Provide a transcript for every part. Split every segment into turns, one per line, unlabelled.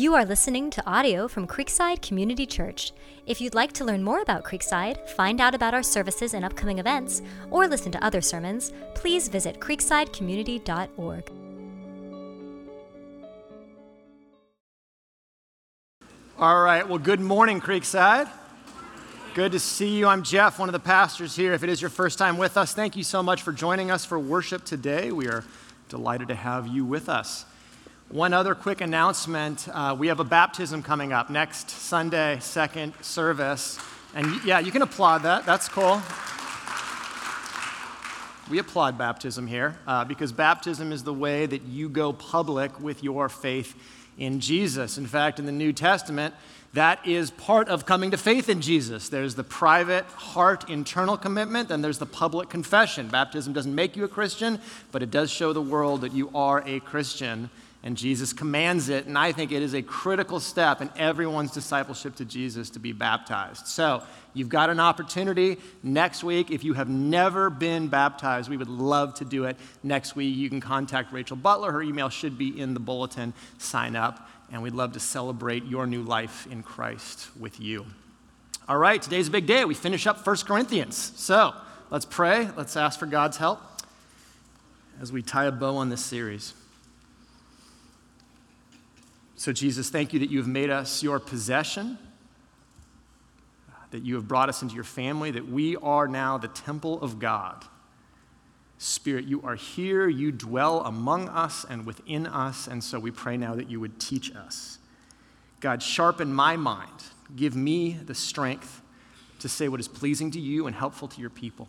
You are listening to audio from Creekside Community Church. If you'd like to learn more about Creekside, find out about our services and upcoming events, or listen to other sermons, please visit creeksidecommunity.org.
All right, well, good morning, Creekside. Good to see you. I'm Jeff, one of the pastors here. If it is your first time with us, thank you so much for joining us for worship today. We are delighted to have you with us. One other quick announcement uh, we have a baptism coming up next Sunday, second service. And yeah, you can applaud that. That's cool. We applaud baptism here uh, because baptism is the way that you go public with your faith in Jesus. In fact, in the New Testament, that is part of coming to faith in Jesus. There's the private, heart, internal commitment, and there's the public confession. Baptism doesn't make you a Christian, but it does show the world that you are a Christian and Jesus commands it, and I think it is a critical step in everyone's discipleship to Jesus to be baptized. So, you've got an opportunity next week. If you have never been baptized, we would love to do it next week. You can contact Rachel Butler. Her email should be in the bulletin. Sign up, and we'd love to celebrate your new life in Christ with you. All right, today's a big day. We finish up 1 Corinthians. So, let's pray. Let's ask for God's help as we tie a bow on this series. So, Jesus, thank you that you have made us your possession, that you have brought us into your family, that we are now the temple of God. Spirit, you are here, you dwell among us and within us, and so we pray now that you would teach us. God, sharpen my mind, give me the strength to say what is pleasing to you and helpful to your people,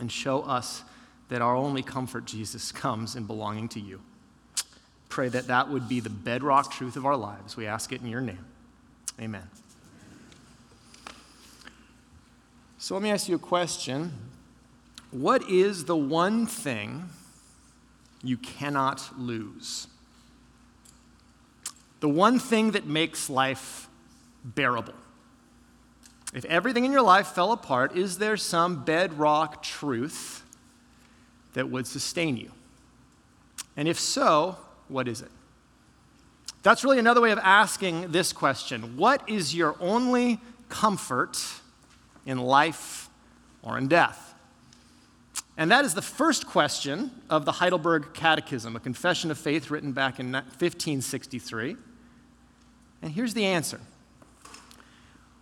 and show us that our only comfort, Jesus, comes in belonging to you. Pray that that would be the bedrock truth of our lives. We ask it in your name. Amen. So let me ask you a question. What is the one thing you cannot lose? The one thing that makes life bearable. If everything in your life fell apart, is there some bedrock truth that would sustain you? And if so, what is it? That's really another way of asking this question What is your only comfort in life or in death? And that is the first question of the Heidelberg Catechism, a confession of faith written back in 1563. And here's the answer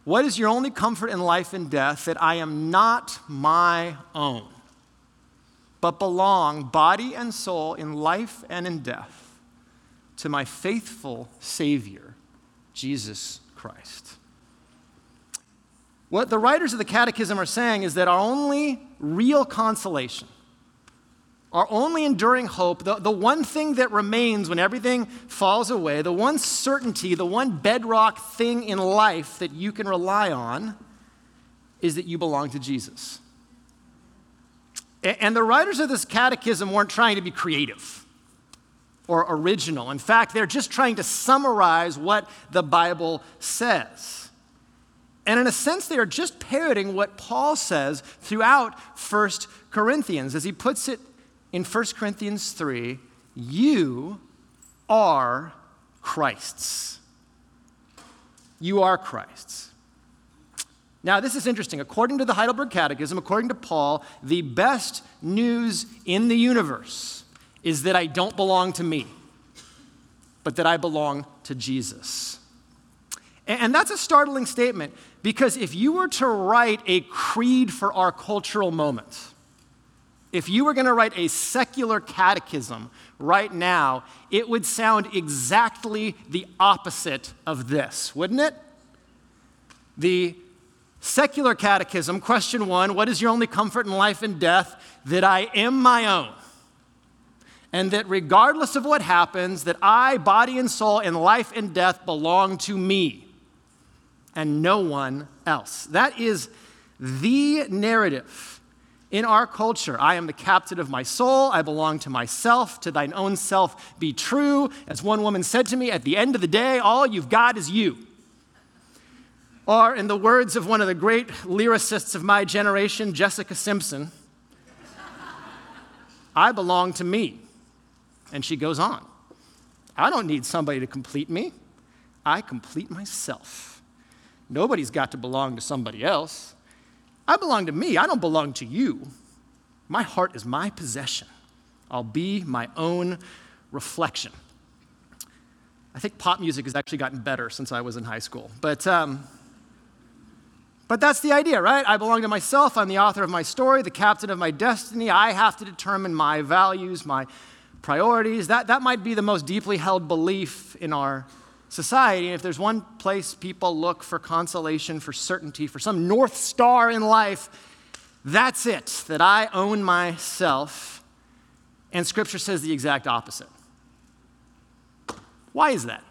What is your only comfort in life and death? That I am not my own, but belong, body and soul, in life and in death to my faithful Savior, Jesus Christ. What the writers of the Catechism are saying is that our only real consolation, our only enduring hope, the, the one thing that remains when everything falls away, the one certainty, the one bedrock thing in life that you can rely on, is that you belong to Jesus. And the writers of this catechism weren't trying to be creative or original. In fact, they're just trying to summarize what the Bible says. And in a sense, they are just parroting what Paul says throughout 1 Corinthians. As he puts it in 1 Corinthians 3, you are Christ's. You are Christ's. Now, this is interesting. According to the Heidelberg Catechism, according to Paul, the best news in the universe is that I don't belong to me, but that I belong to Jesus. And that's a startling statement because if you were to write a creed for our cultural moment, if you were going to write a secular catechism right now, it would sound exactly the opposite of this, wouldn't it? The secular catechism, question one What is your only comfort in life and death? That I am my own and that regardless of what happens, that I, body and soul, in life and death belong to me and no one else. That is the narrative in our culture. I am the captain of my soul. I belong to myself. To thine own self be true. As one woman said to me, at the end of the day, all you've got is you. Or, in the words of one of the great lyricists of my generation, Jessica Simpson, I belong to me. And she goes on I don't need somebody to complete me. I complete myself. Nobody's got to belong to somebody else. I belong to me, I don't belong to you. My heart is my possession. I'll be my own reflection. I think pop music has actually gotten better since I was in high school. But, um, but that's the idea, right? I belong to myself. I'm the author of my story, the captain of my destiny. I have to determine my values, my priorities. That, that might be the most deeply held belief in our society. And if there's one place people look for consolation, for certainty, for some North Star in life, that's it, that I own myself. And Scripture says the exact opposite. Why is that?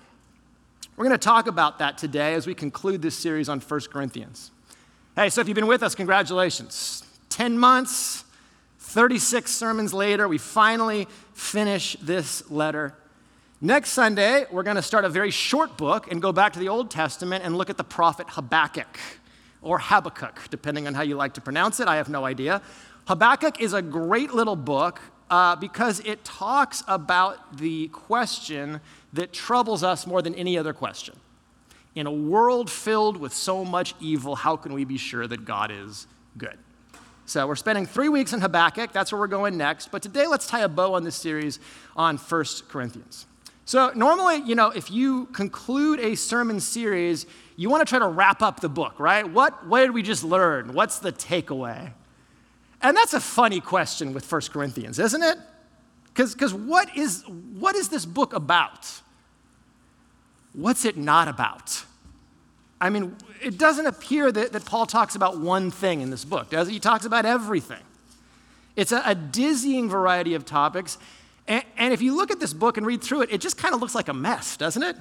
We're going to talk about that today as we conclude this series on 1 Corinthians. Hey, so if you've been with us, congratulations. 10 months, 36 sermons later, we finally finish this letter. Next Sunday, we're going to start a very short book and go back to the Old Testament and look at the prophet Habakkuk or Habakkuk, depending on how you like to pronounce it. I have no idea. Habakkuk is a great little book uh, because it talks about the question that troubles us more than any other question. In a world filled with so much evil, how can we be sure that God is good? So we're spending three weeks in Habakkuk. That's where we're going next. But today, let's tie a bow on this series on 1 Corinthians. So normally, you know, if you conclude a sermon series, you want to try to wrap up the book, right? What, what did we just learn? What's the takeaway? And that's a funny question with 1 Corinthians, isn't it? Because what is, what is this book about? What's it not about? I mean, it doesn't appear that, that Paul talks about one thing in this book, does it? He talks about everything. It's a, a dizzying variety of topics. And, and if you look at this book and read through it, it just kind of looks like a mess, doesn't it?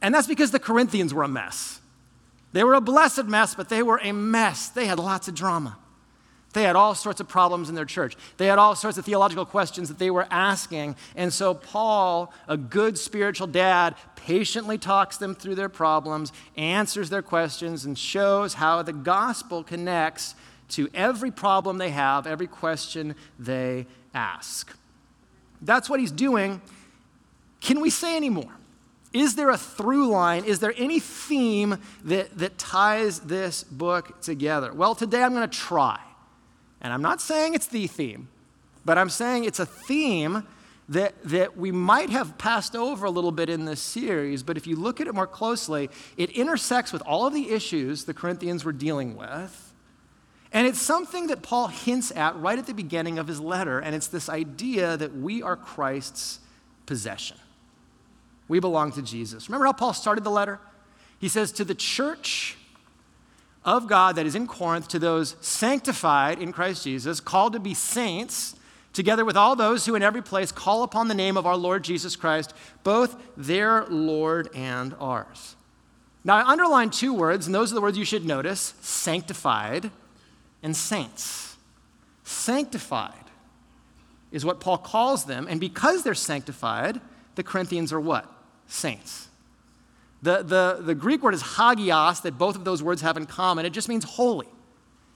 And that's because the Corinthians were a mess. They were a blessed mess, but they were a mess. They had lots of drama. They had all sorts of problems in their church. They had all sorts of theological questions that they were asking. And so, Paul, a good spiritual dad, patiently talks them through their problems, answers their questions, and shows how the gospel connects to every problem they have, every question they ask. That's what he's doing. Can we say any more? Is there a through line? Is there any theme that, that ties this book together? Well, today I'm going to try. And I'm not saying it's the theme, but I'm saying it's a theme that, that we might have passed over a little bit in this series, but if you look at it more closely, it intersects with all of the issues the Corinthians were dealing with. And it's something that Paul hints at right at the beginning of his letter, and it's this idea that we are Christ's possession. We belong to Jesus. Remember how Paul started the letter? He says, To the church of God that is in Corinth to those sanctified in Christ Jesus, called to be saints, together with all those who in every place call upon the name of our Lord Jesus Christ, both their Lord and ours. Now, I underline two words, and those are the words you should notice sanctified and saints. Sanctified is what Paul calls them, and because they're sanctified, the Corinthians are what? Saints. The, the, the Greek word is hagios, that both of those words have in common. It just means holy.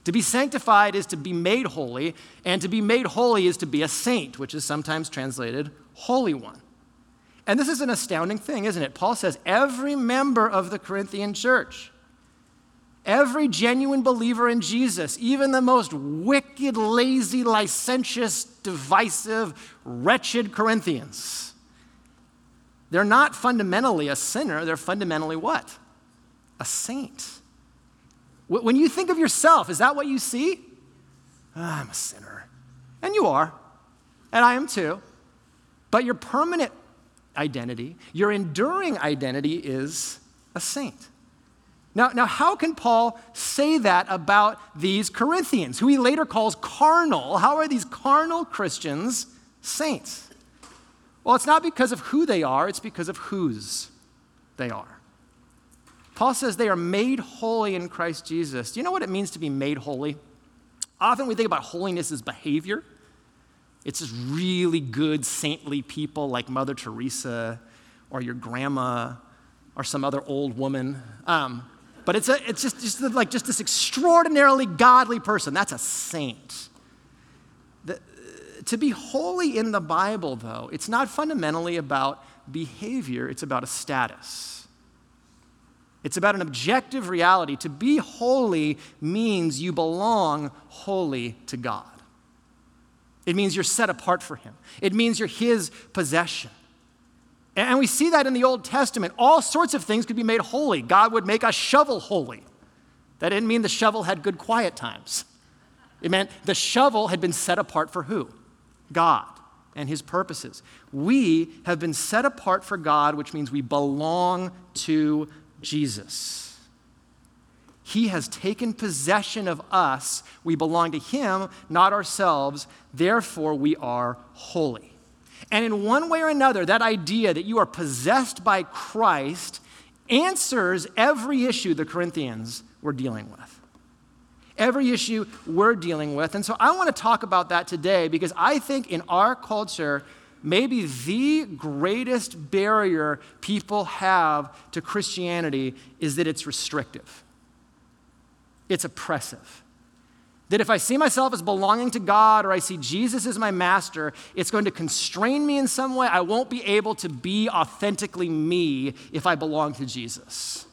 To be sanctified is to be made holy, and to be made holy is to be a saint, which is sometimes translated holy one. And this is an astounding thing, isn't it? Paul says every member of the Corinthian church, every genuine believer in Jesus, even the most wicked, lazy, licentious, divisive, wretched Corinthians, they're not fundamentally a sinner, they're fundamentally what? A saint. When you think of yourself, is that what you see? Oh, I'm a sinner. And you are. And I am too. But your permanent identity, your enduring identity is a saint. Now, now, how can Paul say that about these Corinthians, who he later calls carnal? How are these carnal Christians saints? Well, it's not because of who they are, it's because of whose they are. Paul says they are made holy in Christ Jesus. Do you know what it means to be made holy? Often we think about holiness as behavior. It's just really good, saintly people like Mother Teresa or your grandma or some other old woman. Um, but it's, a, it's just, just like just this extraordinarily godly person. That's a saint. To be holy in the Bible, though, it's not fundamentally about behavior, it's about a status. It's about an objective reality. To be holy means you belong wholly to God. It means you're set apart for Him, it means you're His possession. And we see that in the Old Testament. All sorts of things could be made holy. God would make a shovel holy. That didn't mean the shovel had good quiet times. It meant the shovel had been set apart for who? God and his purposes. We have been set apart for God, which means we belong to Jesus. He has taken possession of us. We belong to him, not ourselves. Therefore, we are holy. And in one way or another, that idea that you are possessed by Christ answers every issue the Corinthians were dealing with every issue we're dealing with. And so I want to talk about that today because I think in our culture, maybe the greatest barrier people have to Christianity is that it's restrictive, it's oppressive. That if I see myself as belonging to God or I see Jesus as my master, it's going to constrain me in some way. I won't be able to be authentically me if I belong to Jesus.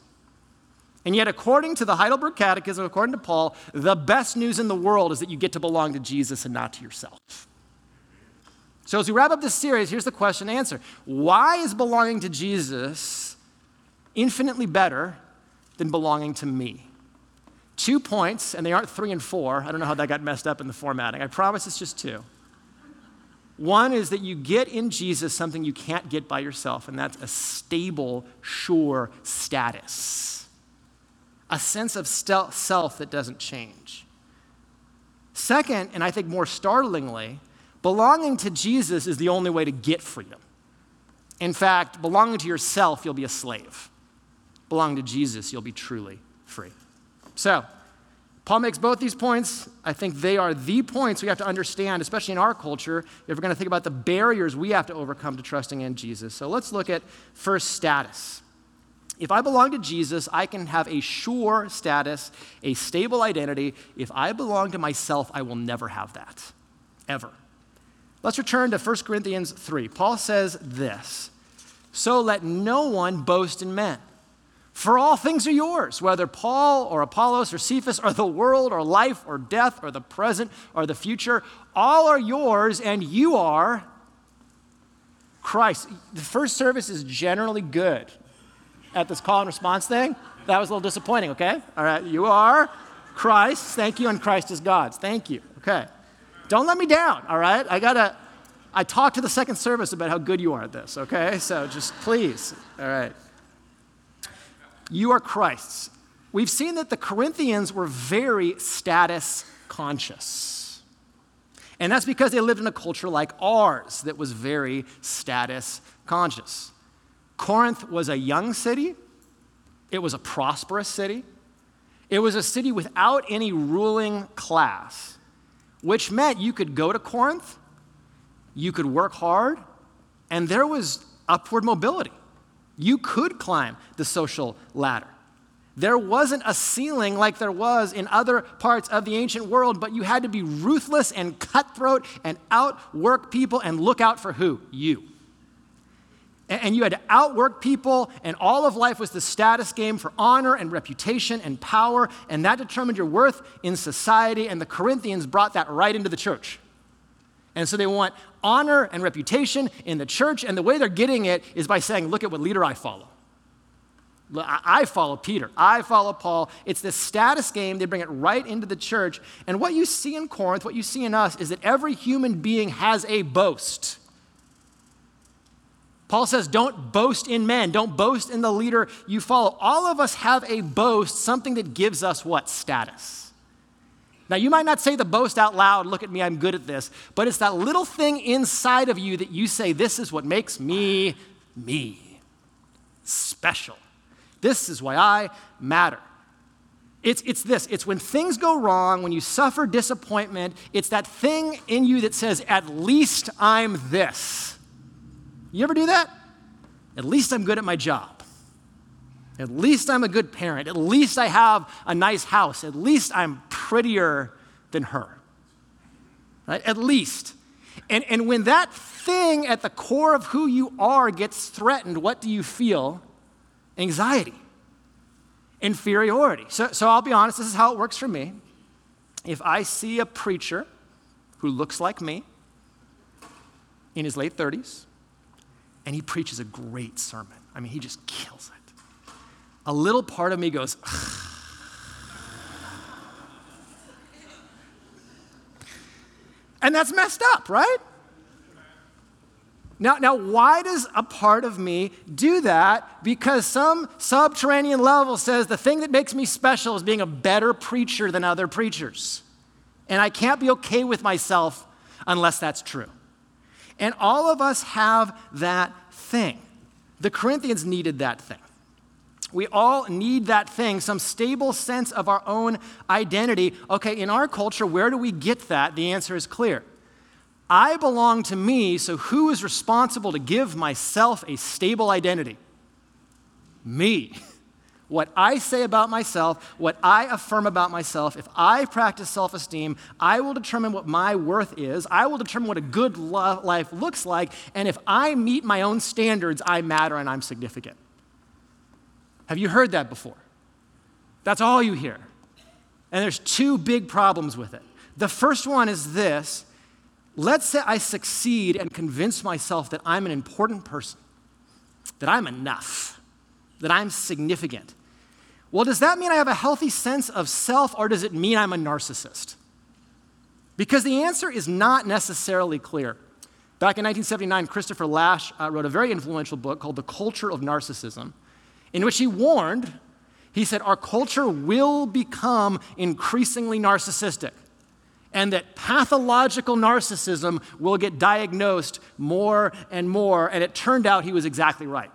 And yet, according to the Heidelberg Catechism, according to Paul, the best news in the world is that you get to belong to Jesus and not to yourself. So, as we wrap up this series, here's the question and answer Why is belonging to Jesus infinitely better than belonging to me? Two points, and they aren't three and four. I don't know how that got messed up in the formatting. I promise it's just two. One is that you get in Jesus something you can't get by yourself, and that's a stable, sure status a sense of self that doesn't change. Second, and I think more startlingly, belonging to Jesus is the only way to get freedom. In fact, belonging to yourself, you'll be a slave. Belong to Jesus, you'll be truly free. So, Paul makes both these points. I think they are the points we have to understand, especially in our culture, if we're going to think about the barriers we have to overcome to trusting in Jesus. So let's look at first status. If I belong to Jesus, I can have a sure status, a stable identity. If I belong to myself, I will never have that, ever. Let's return to 1 Corinthians 3. Paul says this So let no one boast in men. For all things are yours, whether Paul or Apollos or Cephas or the world or life or death or the present or the future, all are yours, and you are Christ. The first service is generally good at this call and response thing. That was a little disappointing, okay? All right, you are Christ. Thank you, and Christ is God. Thank you. Okay. Don't let me down, all right? I gotta, I talked to the second service about how good you are at this, okay? So just please, all right. You are Christ's. We've seen that the Corinthians were very status conscious. And that's because they lived in a culture like ours that was very status conscious. Corinth was a young city, it was a prosperous city, it was a city without any ruling class, which meant you could go to Corinth, you could work hard, and there was upward mobility. You could climb the social ladder. There wasn't a ceiling like there was in other parts of the ancient world, but you had to be ruthless and cutthroat and outwork people and look out for who? You and you had to outwork people, and all of life was the status game for honor and reputation and power, and that determined your worth in society. And the Corinthians brought that right into the church. And so they want honor and reputation in the church, and the way they're getting it is by saying, Look at what leader I follow. I follow Peter. I follow Paul. It's this status game. They bring it right into the church. And what you see in Corinth, what you see in us, is that every human being has a boast. Paul says, don't boast in men, don't boast in the leader you follow. All of us have a boast, something that gives us what? Status. Now, you might not say the boast out loud, look at me, I'm good at this, but it's that little thing inside of you that you say, this is what makes me me. Special. This is why I matter. It's, it's this it's when things go wrong, when you suffer disappointment, it's that thing in you that says, at least I'm this. You ever do that? At least I'm good at my job. At least I'm a good parent. At least I have a nice house. At least I'm prettier than her. Right? At least. And, and when that thing at the core of who you are gets threatened, what do you feel? Anxiety. inferiority. So, so I'll be honest, this is how it works for me. If I see a preacher who looks like me in his late 30s, and he preaches a great sermon, I mean, he just kills it. A little part of me goes, and that's messed up, right? Now, now, why does a part of me do that? Because some subterranean level says the thing that makes me special is being a better preacher than other preachers. And I can't be okay with myself unless that's true. And all of us have that thing. The Corinthians needed that thing. We all need that thing, some stable sense of our own identity. Okay, in our culture, where do we get that? The answer is clear I belong to me, so who is responsible to give myself a stable identity? Me. What I say about myself, what I affirm about myself, if I practice self esteem, I will determine what my worth is. I will determine what a good life looks like. And if I meet my own standards, I matter and I'm significant. Have you heard that before? That's all you hear. And there's two big problems with it. The first one is this let's say I succeed and convince myself that I'm an important person, that I'm enough, that I'm significant. Well, does that mean I have a healthy sense of self, or does it mean I'm a narcissist? Because the answer is not necessarily clear. Back in 1979, Christopher Lasch uh, wrote a very influential book called The Culture of Narcissism, in which he warned, he said, Our culture will become increasingly narcissistic and that pathological narcissism will get diagnosed more and more. And it turned out he was exactly right.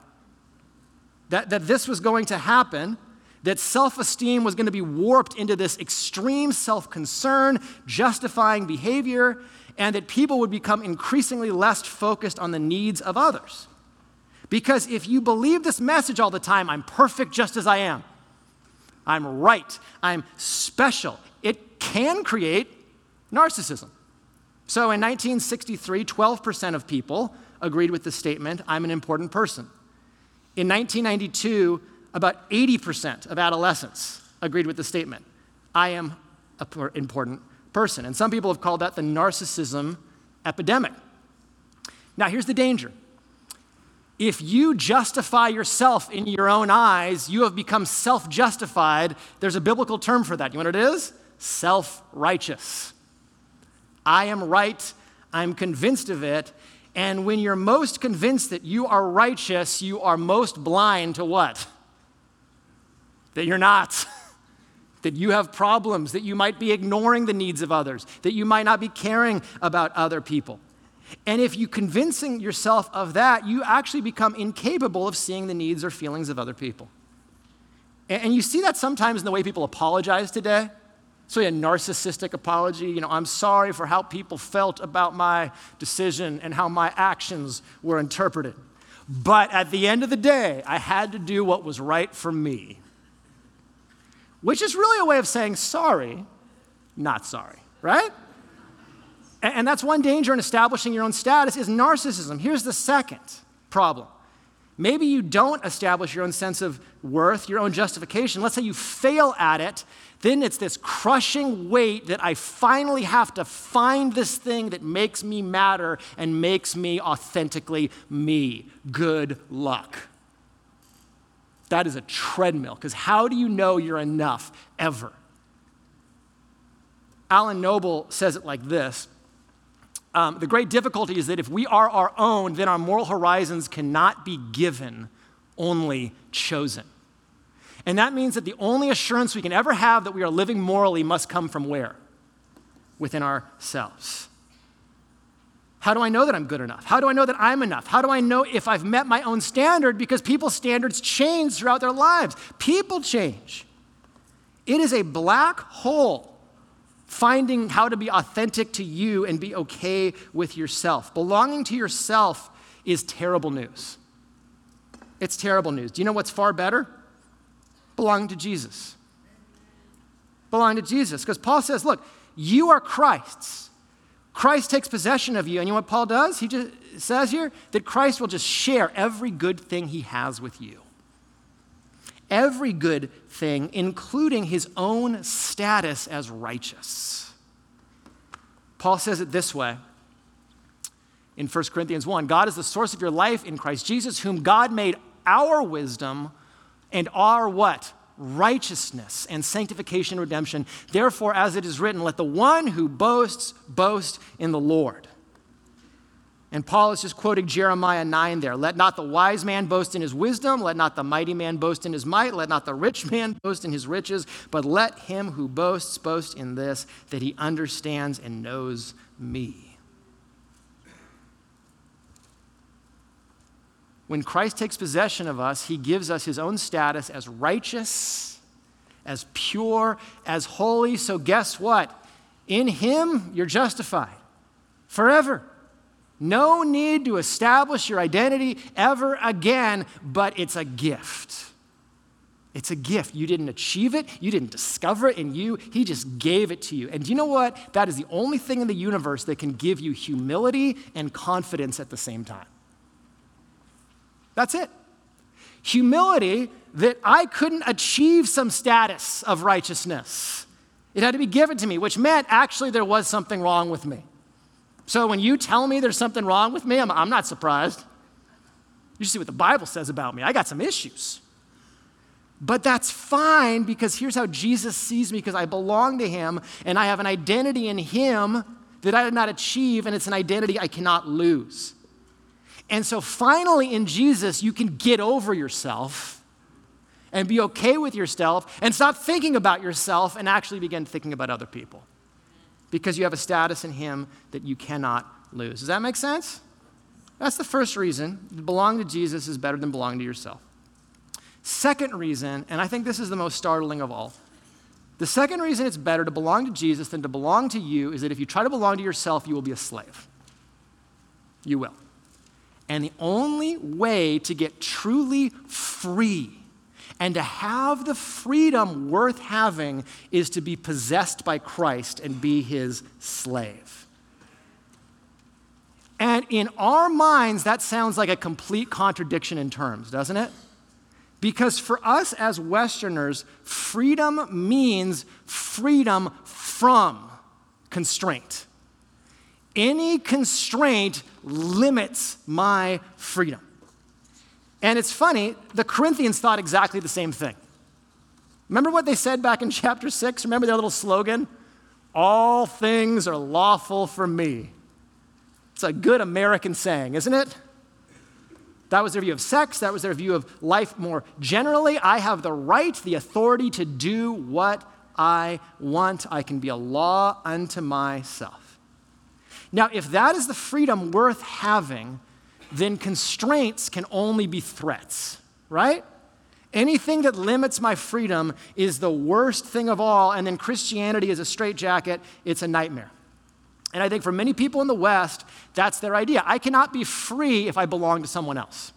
That, that this was going to happen, that self esteem was going to be warped into this extreme self concern, justifying behavior, and that people would become increasingly less focused on the needs of others. Because if you believe this message all the time, I'm perfect just as I am, I'm right, I'm special, it can create narcissism. So in 1963, 12% of people agreed with the statement, I'm an important person. In 1992, about 80% of adolescents agreed with the statement, I am an important person. And some people have called that the narcissism epidemic. Now, here's the danger. If you justify yourself in your own eyes, you have become self justified. There's a biblical term for that. You know what it is? Self righteous. I am right, I'm convinced of it. And when you're most convinced that you are righteous, you are most blind to what? That you're not. that you have problems, that you might be ignoring the needs of others, that you might not be caring about other people. And if you convincing yourself of that, you actually become incapable of seeing the needs or feelings of other people. And you see that sometimes in the way people apologize today. So, a narcissistic apology. You know, I'm sorry for how people felt about my decision and how my actions were interpreted. But at the end of the day, I had to do what was right for me. Which is really a way of saying sorry, not sorry, right? And that's one danger in establishing your own status is narcissism. Here's the second problem. Maybe you don't establish your own sense of worth, your own justification. Let's say you fail at it then it's this crushing weight that I finally have to find this thing that makes me matter and makes me authentically me. Good luck. That is a treadmill, because how do you know you're enough ever? Alan Noble says it like this um, The great difficulty is that if we are our own, then our moral horizons cannot be given, only chosen. And that means that the only assurance we can ever have that we are living morally must come from where? Within ourselves. How do I know that I'm good enough? How do I know that I'm enough? How do I know if I've met my own standard? Because people's standards change throughout their lives. People change. It is a black hole finding how to be authentic to you and be okay with yourself. Belonging to yourself is terrible news. It's terrible news. Do you know what's far better? belong to Jesus. Belong to Jesus. Because Paul says, look, you are Christ's. Christ takes possession of you. And you know what Paul does? He just says here that Christ will just share every good thing he has with you. every good thing, including his own status as righteous. Paul says it this way in 1 Corinthians 1 God is the source of your life in Christ Jesus, whom God made our wisdom and our what? Righteousness and sanctification and redemption. Therefore, as it is written, let the one who boasts boast in the Lord. And Paul is just quoting Jeremiah 9 there. Let not the wise man boast in his wisdom, let not the mighty man boast in his might, let not the rich man boast in his riches, but let him who boasts boast in this, that he understands and knows me. When Christ takes possession of us, he gives us his own status as righteous, as pure, as holy. So, guess what? In him, you're justified forever. No need to establish your identity ever again, but it's a gift. It's a gift. You didn't achieve it, you didn't discover it in you. He just gave it to you. And do you know what? That is the only thing in the universe that can give you humility and confidence at the same time. That's it. Humility that I couldn't achieve some status of righteousness. It had to be given to me, which meant actually there was something wrong with me. So when you tell me there's something wrong with me, I'm, I'm not surprised. You see what the Bible says about me. I got some issues. But that's fine because here's how Jesus sees me because I belong to him and I have an identity in him that I did not achieve, and it's an identity I cannot lose. And so finally, in Jesus, you can get over yourself and be okay with yourself and stop thinking about yourself and actually begin thinking about other people because you have a status in Him that you cannot lose. Does that make sense? That's the first reason. Belong to Jesus is better than belong to yourself. Second reason, and I think this is the most startling of all, the second reason it's better to belong to Jesus than to belong to you is that if you try to belong to yourself, you will be a slave. You will. And the only way to get truly free and to have the freedom worth having is to be possessed by Christ and be his slave. And in our minds, that sounds like a complete contradiction in terms, doesn't it? Because for us as Westerners, freedom means freedom from constraint. Any constraint limits my freedom. And it's funny, the Corinthians thought exactly the same thing. Remember what they said back in chapter 6? Remember their little slogan? All things are lawful for me. It's a good American saying, isn't it? That was their view of sex. That was their view of life more generally. I have the right, the authority to do what I want. I can be a law unto myself. Now, if that is the freedom worth having, then constraints can only be threats, right? Anything that limits my freedom is the worst thing of all, and then Christianity is a straitjacket, it's a nightmare. And I think for many people in the West, that's their idea. I cannot be free if I belong to someone else.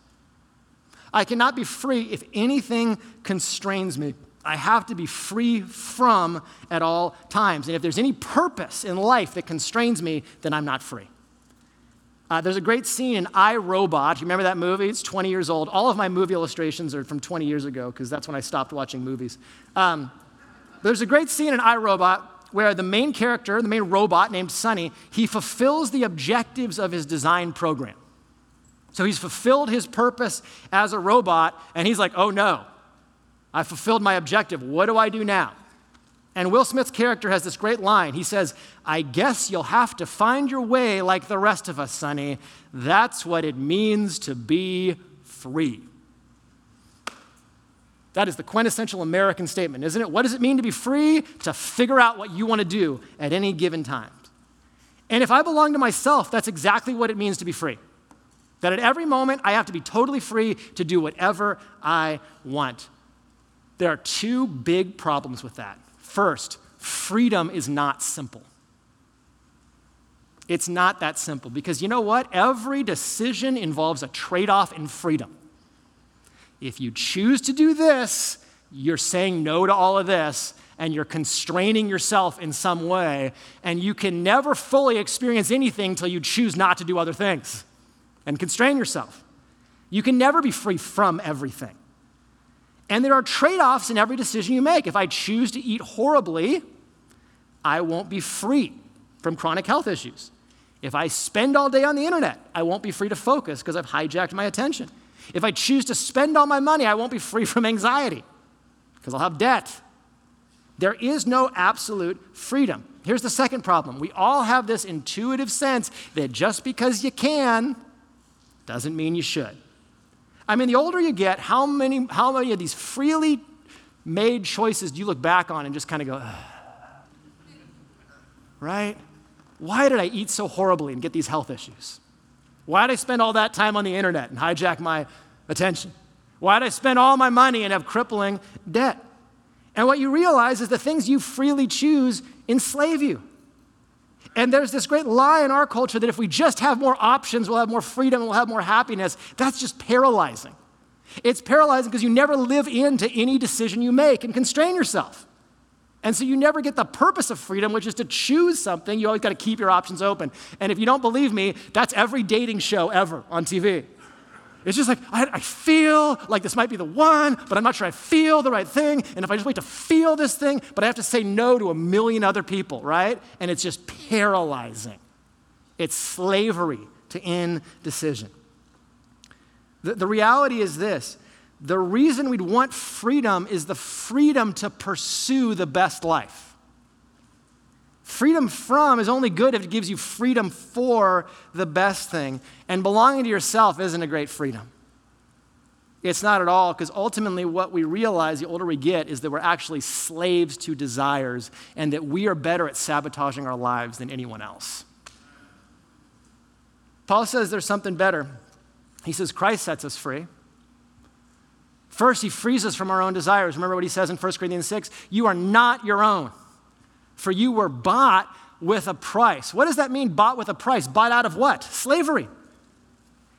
I cannot be free if anything constrains me. I have to be free from at all times. And if there's any purpose in life that constrains me, then I'm not free. Uh, there's a great scene in I, Robot. You remember that movie? It's 20 years old. All of my movie illustrations are from 20 years ago because that's when I stopped watching movies. Um, there's a great scene in I, Robot where the main character, the main robot named Sonny, he fulfills the objectives of his design program. So he's fulfilled his purpose as a robot, and he's like, oh no, I fulfilled my objective. What do I do now? And Will Smith's character has this great line. He says, I guess you'll have to find your way like the rest of us, Sonny. That's what it means to be free. That is the quintessential American statement, isn't it? What does it mean to be free? To figure out what you want to do at any given time. And if I belong to myself, that's exactly what it means to be free. That at every moment, I have to be totally free to do whatever I want. There are two big problems with that. First, freedom is not simple. It's not that simple because you know what? Every decision involves a trade off in freedom. If you choose to do this, you're saying no to all of this and you're constraining yourself in some way, and you can never fully experience anything until you choose not to do other things and constrain yourself. You can never be free from everything. And there are trade offs in every decision you make. If I choose to eat horribly, I won't be free from chronic health issues. If I spend all day on the internet, I won't be free to focus because I've hijacked my attention. If I choose to spend all my money, I won't be free from anxiety because I'll have debt. There is no absolute freedom. Here's the second problem we all have this intuitive sense that just because you can doesn't mean you should. I mean, the older you get, how many, how many of these freely made choices do you look back on and just kind of go, right? Why did I eat so horribly and get these health issues? Why did I spend all that time on the internet and hijack my attention? Why did I spend all my money and have crippling debt? And what you realize is the things you freely choose enslave you. And there's this great lie in our culture that if we just have more options, we'll have more freedom and we'll have more happiness. That's just paralyzing. It's paralyzing because you never live into any decision you make and constrain yourself. And so you never get the purpose of freedom, which is to choose something. You always got to keep your options open. And if you don't believe me, that's every dating show ever on TV. It's just like, I, I, feel like this might be the one, but I'm not sure I feel the right thing. And if I just wait to feel this thing, but I have to say no to a million other people, right? And it's just paralyzing. It's slavery to indecision. The, the reality is this the reason we'd want freedom is the freedom to pursue the best life. Freedom from is only good if it gives you freedom for the best thing. And belonging to yourself isn't a great freedom. It's not at all, because ultimately, what we realize the older we get is that we're actually slaves to desires and that we are better at sabotaging our lives than anyone else. Paul says there's something better. He says Christ sets us free. First, he frees us from our own desires. Remember what he says in 1 Corinthians 6? You are not your own, for you were bought with a price. What does that mean, bought with a price? Bought out of what? Slavery.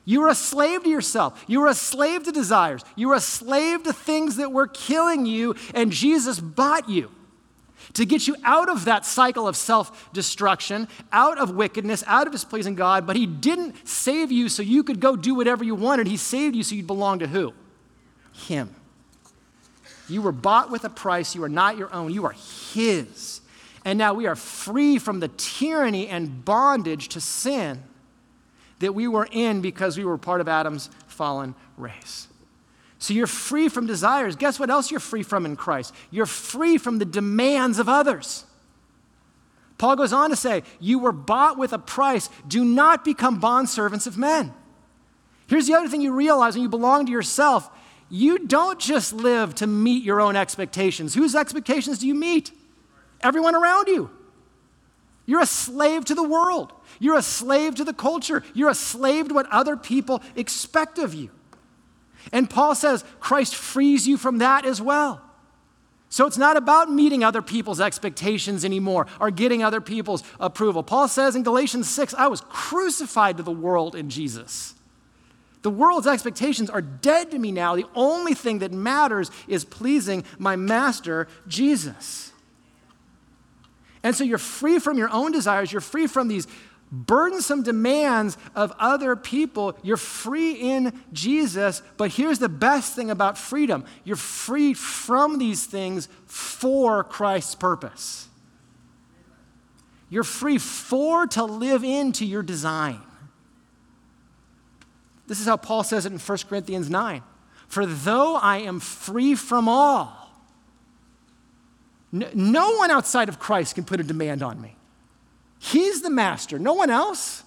You were a slave to yourself. You were a slave to desires. You were a slave to things that were killing you, and Jesus bought you to get you out of that cycle of self destruction, out of wickedness, out of displeasing God. But He didn't save you so you could go do whatever you wanted. He saved you so you'd belong to who? Him. You were bought with a price. You are not your own. You are His. And now we are free from the tyranny and bondage to sin that we were in because we were part of Adam's fallen race. So you're free from desires. Guess what else you're free from in Christ? You're free from the demands of others. Paul goes on to say, You were bought with a price. Do not become bondservants of men. Here's the other thing you realize when you belong to yourself you don't just live to meet your own expectations. Whose expectations do you meet? Everyone around you. You're a slave to the world. You're a slave to the culture. You're a slave to what other people expect of you. And Paul says Christ frees you from that as well. So it's not about meeting other people's expectations anymore or getting other people's approval. Paul says in Galatians 6, I was crucified to the world in Jesus. The world's expectations are dead to me now. The only thing that matters is pleasing my master, Jesus. And so you're free from your own desires, you're free from these burdensome demands of other people. You're free in Jesus. But here's the best thing about freedom you're free from these things for Christ's purpose. You're free for to live into your design. This is how Paul says it in 1 Corinthians 9. For though I am free from all, no one outside of Christ can put a demand on me. He's the master, no one else.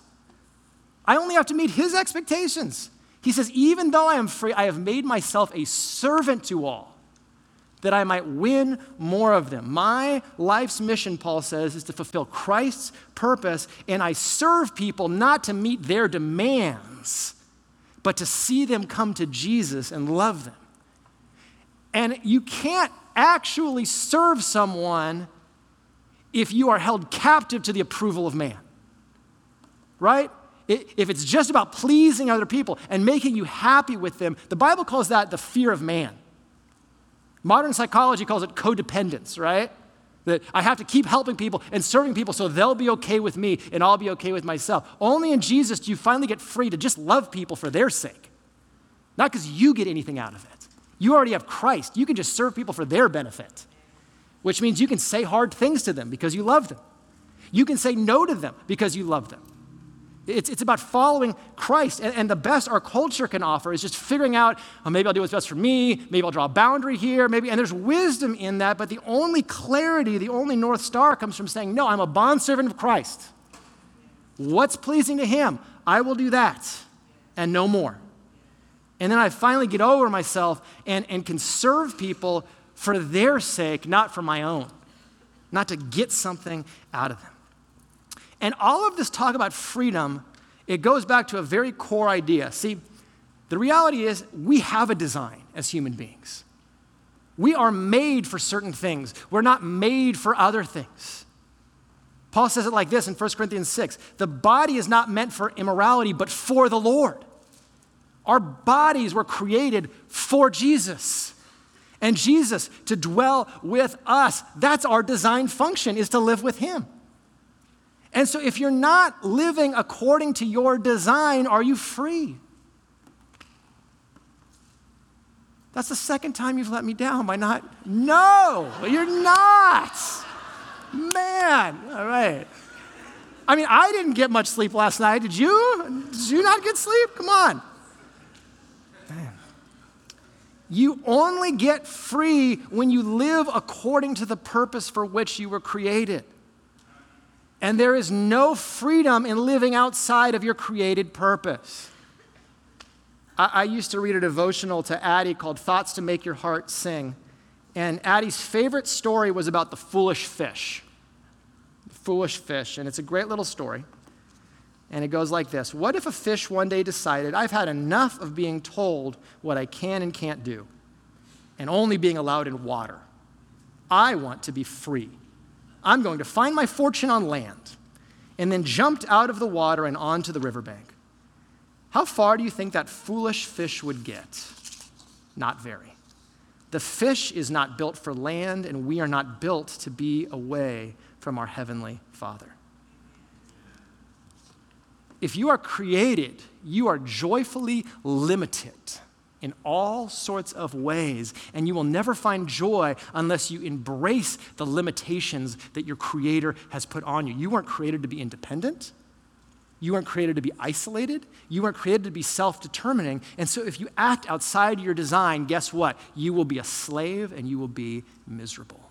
I only have to meet his expectations. He says, Even though I am free, I have made myself a servant to all, that I might win more of them. My life's mission, Paul says, is to fulfill Christ's purpose, and I serve people not to meet their demands but to see them come to Jesus and love them. And you can't actually serve someone if you are held captive to the approval of man. Right? If it's just about pleasing other people and making you happy with them, the Bible calls that the fear of man. Modern psychology calls it codependence, right? That I have to keep helping people and serving people so they'll be okay with me and I'll be okay with myself. Only in Jesus do you finally get free to just love people for their sake, not because you get anything out of it. You already have Christ. You can just serve people for their benefit, which means you can say hard things to them because you love them. You can say no to them because you love them. It's, it's about following Christ. And, and, the best our culture can offer is just figuring out, oh, maybe I'll do what's best for me. Maybe I'll draw a boundary here. Maybe, and there's wisdom in that. But the only clarity, the only North Star comes from saying, no, I'm a bondservant of Christ. What's pleasing to Him? I will do that and no more. And then I finally get over myself and, and can serve people for their sake, not for my own, not to get something out of them. And all of this talk about freedom, it goes back to a very core idea. See, the reality is we have a design as human beings. We are made for certain things. We're not made for other things. Paul says it like this in 1 Corinthians 6 The body is not meant for immorality, but for the Lord. Our bodies were created for Jesus. And Jesus to dwell with us. That's our design function, is to live with Him. And so, if you're not living according to your design, are you free? That's the second time you've let me down by not. No, you're not. Man, all right. I mean, I didn't get much sleep last night. Did you? Did you not get sleep? Come on. Man. You only get free when you live according to the purpose for which you were created. And there is no freedom in living outside of your created purpose. I, I, used to read a devotional to Addie called Thoughts to Make Your Heart Sing. And Addie's favorite story was about the foolish fish. The foolish fish. And it's a great little story. And it goes like this What if a fish one day decided, I've had enough of being told what I can and can't do, and only being allowed in water? I want to be free. I'm going to find my fortune on land, and then jumped out of the water and onto the riverbank. How far do you think that foolish fish would get? Not very. The fish is not built for land, and we are not built to be away from our Heavenly Father. If you are created, you are joyfully limited in all sorts of ways. And you will never find joy unless you embrace the limitations that your Creator has put on you. You weren't created to be independent. You weren't created to be isolated. You weren't created to be self determining. And so, if you act outside your design, guess what? You will be a slave and you will be miserable.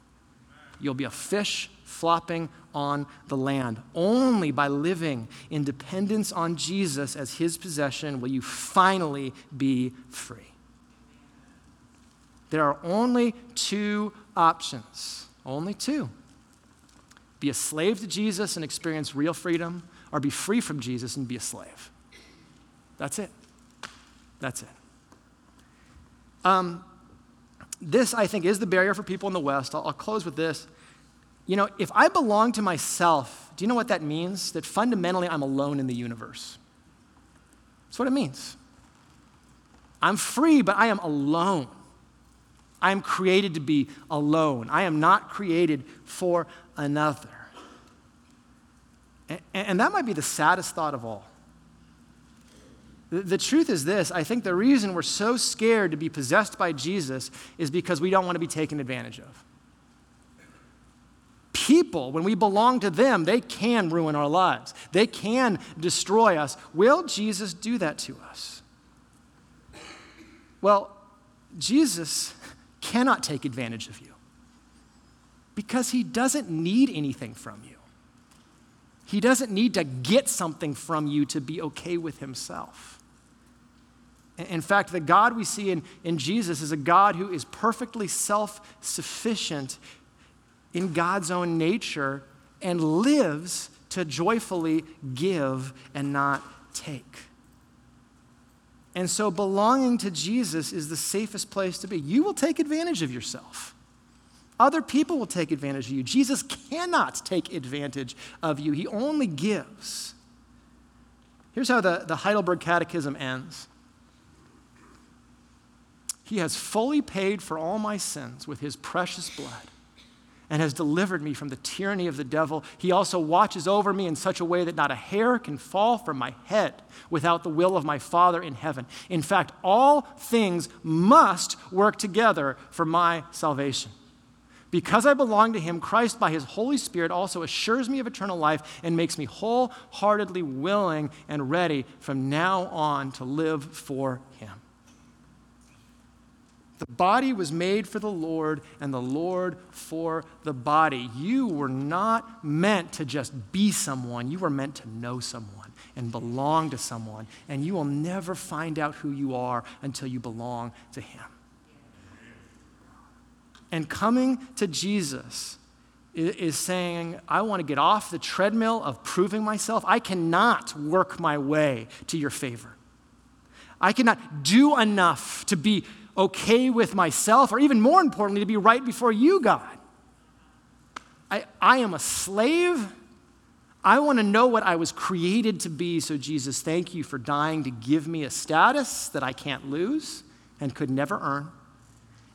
You'll be a fish flopping on the land. Only by living in dependence on Jesus as his possession will you finally be free. There are only two options, only two. Be a slave to Jesus and experience real freedom, or be free from Jesus and be a slave. That's it. That's it. Um, this, I think, is the barrier for people in the West. I'll, I'll close with this. You know, if I belong to myself, do you know what that means? That fundamentally I'm alone in the universe. That's what it means. I'm free, but I am alone. I am created to be alone. I am not created for another. And, and that might be the saddest thought of all. The, the truth is this I think the reason we're so scared to be possessed by Jesus is because we don't want to be taken advantage of people, when we belong to them, they can ruin our lives. They can destroy us. Will Jesus do that to us? Well, Jesus cannot take advantage of you because he doesn't need anything from you. He doesn't need to get something from you to be okay with himself. In fact, the God we see in, in Jesus is a God who is perfectly self sufficient in God's own nature and lives to joyfully give and not take. And so, belonging to Jesus is the safest place to be. You will take advantage of yourself. Other people will take advantage of you. Jesus cannot take advantage of you, He only gives. Here's how the, the Heidelberg Catechism ends He has fully paid for all my sins with His precious blood and has delivered me from the tyranny of the devil. He also watches over me in such a way that not a hair can fall from my head without the will of my Father in heaven. In fact, all things must work together for my salvation. Because I belong to him, Christ, by his Holy Spirit, also assures me of eternal life and makes me wholeheartedly willing and ready from now on to live for him. The body was made for the Lord, and the Lord for the body. You were not meant to just be someone, you were meant to know someone and belong to someone. And you will never find out who you are until you belong to Him. And coming to Jesus is saying, I want to get off the treadmill of proving myself. I cannot work my way to your favor. I cannot do enough to be okay with myself, or even more importantly, to be right before you, God. I, I am a slave. I want to know what I was created to be. So, Jesus, thank you for dying to give me a status that I can't lose and could never earn.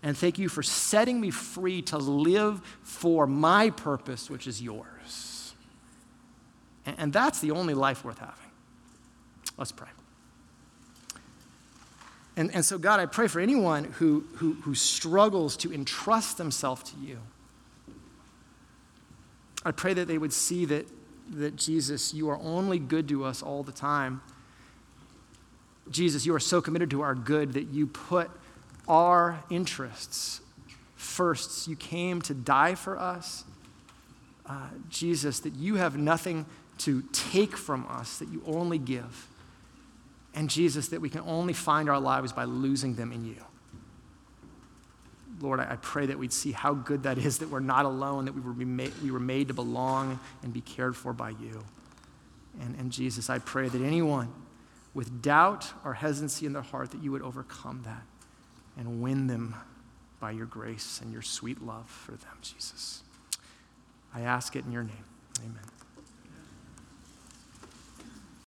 And thank you for setting me free to live for my purpose, which is yours. And, and that's the only life worth having. Let's pray. And, and so, God, I pray for anyone who, who, who struggles to entrust themselves to you. I pray that they would see that, that, Jesus, you are only good to us all the time. Jesus, you are so committed to our good that you put our interests first. You came to die for us. Uh, Jesus, that you have nothing to take from us, that you only give and Jesus, that we can only find our lives by losing them in you. Lord, I pray that we'd see how good that is that we're not alone, that we were, made, to belong and be cared for by you. And, and Jesus, I pray that anyone with doubt or hesitancy in their heart, that you would overcome that and win them by your grace and your sweet love for them, Jesus. I ask it in your name. Amen.